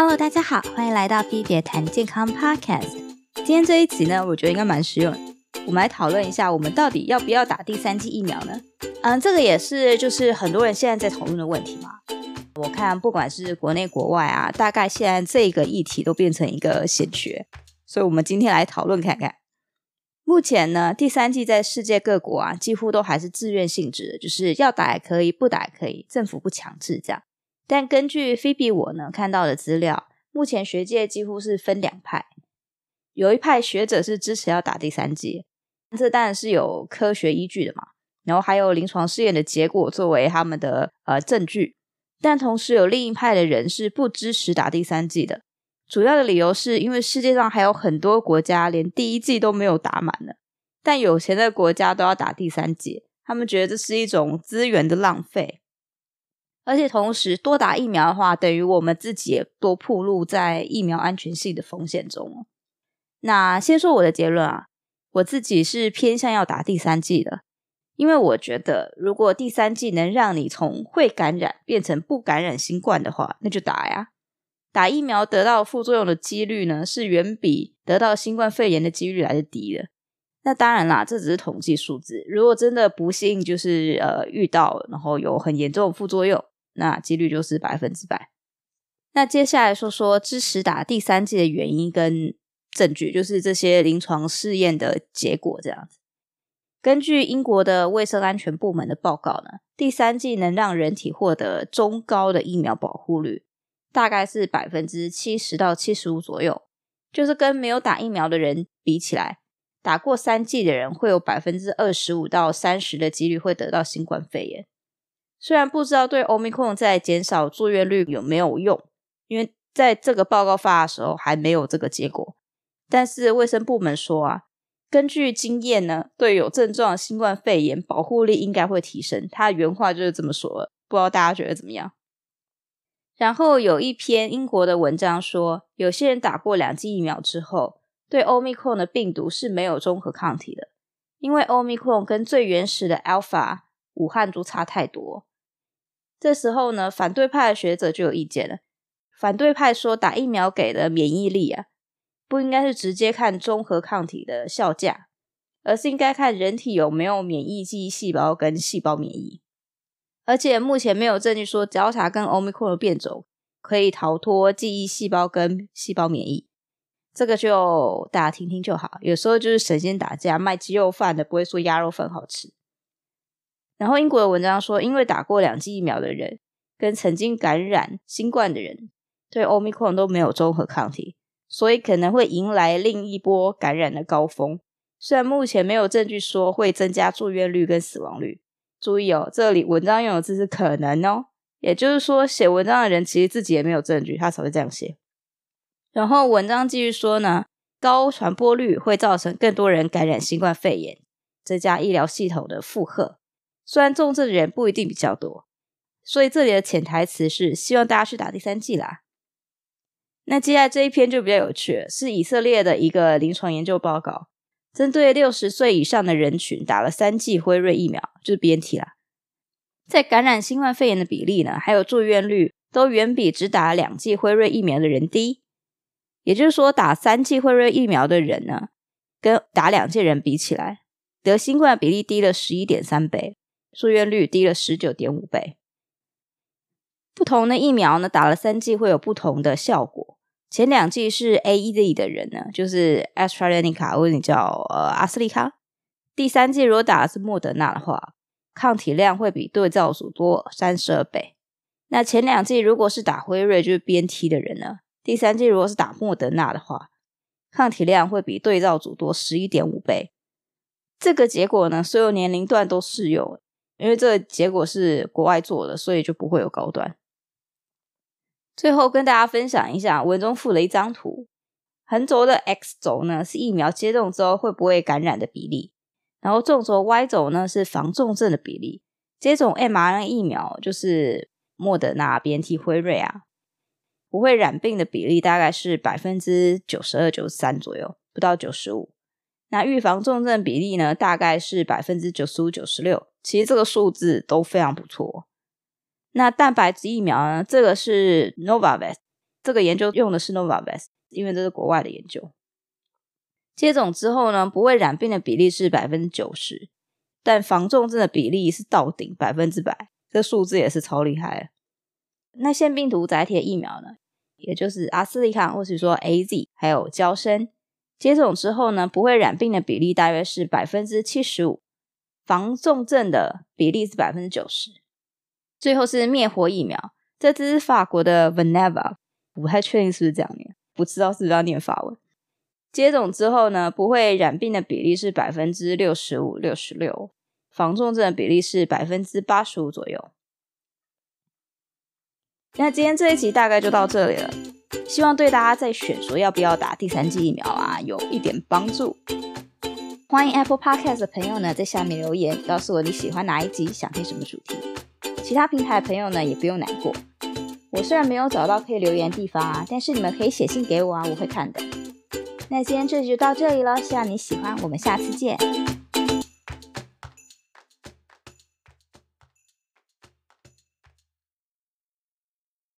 Hello，大家好，欢迎来到 Phoebe 谈健康 Podcast。今天这一集呢，我觉得应该蛮实用。我们来讨论一下，我们到底要不要打第三剂疫苗呢？嗯，这个也是就是很多人现在在讨论的问题嘛。我看不管是国内国外啊，大概现在这个议题都变成一个显学，所以我们今天来讨论看看。目前呢，第三剂在世界各国啊，几乎都还是自愿性质的，就是要打也可以，不打也可以，政府不强制这样。但根据菲比我呢看到的资料，目前学界几乎是分两派，有一派学者是支持要打第三剂，这当然是有科学依据的嘛，然后还有临床试验的结果作为他们的呃证据。但同时有另一派的人是不支持打第三剂的，主要的理由是因为世界上还有很多国家连第一剂都没有打满呢，但有钱的国家都要打第三剂，他们觉得这是一种资源的浪费。而且同时，多打疫苗的话，等于我们自己也多暴露在疫苗安全性的风险中。那先说我的结论啊，我自己是偏向要打第三剂的，因为我觉得如果第三剂能让你从会感染变成不感染新冠的话，那就打呀。打疫苗得到副作用的几率呢，是远比得到新冠肺炎的几率来的低的。那当然啦，这只是统计数字。如果真的不幸就是呃遇到，然后有很严重的副作用。那几率就是百分之百。那接下来说说支持打第三剂的原因跟证据，就是这些临床试验的结果这样子。根据英国的卫生安全部门的报告呢，第三剂能让人体获得中高的疫苗保护率，大概是百分之七十到七十五左右。就是跟没有打疫苗的人比起来，打过三剂的人会有百分之二十五到三十的几率会得到新冠肺炎。虽然不知道对 Omicron 在减少住院率有没有用，因为在这个报告发的时候还没有这个结果，但是卫生部门说啊，根据经验呢，对有症状的新冠肺炎保护力应该会提升。他原话就是这么说了，不知道大家觉得怎么样？然后有一篇英国的文章说，有些人打过两剂疫苗之后，对 Omicron 的病毒是没有中和抗体的，因为 Omicron 跟最原始的 Alpha 武汉株差太多。这时候呢，反对派的学者就有意见了。反对派说，打疫苗给的免疫力啊，不应该是直接看中和抗体的效价，而是应该看人体有没有免疫记忆细胞跟细胞免疫。而且目前没有证据说 Delta 跟 Omicron 的变种可以逃脱记忆细胞跟细胞免疫。这个就大家听听就好。有时候就是神仙打架，卖鸡肉饭的不会说鸭肉饭好吃。然后英国的文章说，因为打过两剂疫苗的人跟曾经感染新冠的人对 Omicron 都没有中和抗体，所以可能会迎来另一波感染的高峰。虽然目前没有证据说会增加住院率跟死亡率，注意哦，这里文章用的字是可能哦，也就是说写文章的人其实自己也没有证据，他才会这样写。然后文章继续说呢，高传播率会造成更多人感染新冠肺炎，增加医疗系统的负荷。虽然重症的人不一定比较多，所以这里的潜台词是希望大家去打第三剂啦。那接下来这一篇就比较有趣，是以色列的一个临床研究报告，针对六十岁以上的人群打了三剂辉瑞疫苗，就是 BNT 啦，在感染新冠肺炎的比例呢，还有住院率都远比只打两剂辉瑞疫苗的人低。也就是说，打三剂辉瑞疫苗的人呢，跟打两剂人比起来，得新冠的比例低了十一点三倍。住院率低了十九点五倍。不同的疫苗呢，打了三剂会有不同的效果。前两剂是 A E Z 的人呢，就是 AstraZeneca 或者你叫呃阿斯利卡。第三剂如果打的是莫德纳的话，抗体量会比对照组多三十二倍。那前两剂如果是打辉瑞就是 BNT 的人呢，第三剂如果是打莫德纳的话，抗体量会比对照组多十一点五倍。这个结果呢，所有年龄段都适用。因为这个结果是国外做的，所以就不会有高端。最后跟大家分享一下，文中附了一张图，横轴的 X 轴呢是疫苗接种之后会不会感染的比例，然后纵轴 Y 轴呢是防重症的比例。接种 mRNA 疫苗就是莫德纳、BNT、辉瑞啊，不会染病的比例大概是百分之九十二、九十三左右，不到九十五。那预防重症比例呢，大概是百分之九十五、九十六。其实这个数字都非常不错。那蛋白质疫苗呢？这个是 Novavax，这个研究用的是 Novavax，因为这是国外的研究。接种之后呢，不会染病的比例是百分之九十，但防重症的比例是到顶百分之百，这数字也是超厉害。那腺病毒载体的疫苗呢，也就是阿斯利康或是说 AZ，还有娇生，接种之后呢，不会染病的比例大约是百分之七十五，防重症的比例是百分之九十。最后是灭活疫苗，这支法国的 vaneva 不太确定是不是这样念，不知道是不是要念法文。接种之后呢，不会染病的比例是百分之六十五、六十六，防重症的比例是百分之八十五左右。那今天这一集大概就到这里了，希望对大家在选说要不要打第三剂疫苗啊有一点帮助。欢迎 Apple Podcast 的朋友呢在下面留言，告诉我你喜欢哪一集，想听什么主题。其他平台的朋友呢也不用难过，我虽然没有找到可以留言地方啊，但是你们可以写信给我啊，我会看的。那今天这集就到这里了，希望你喜欢，我们下次见。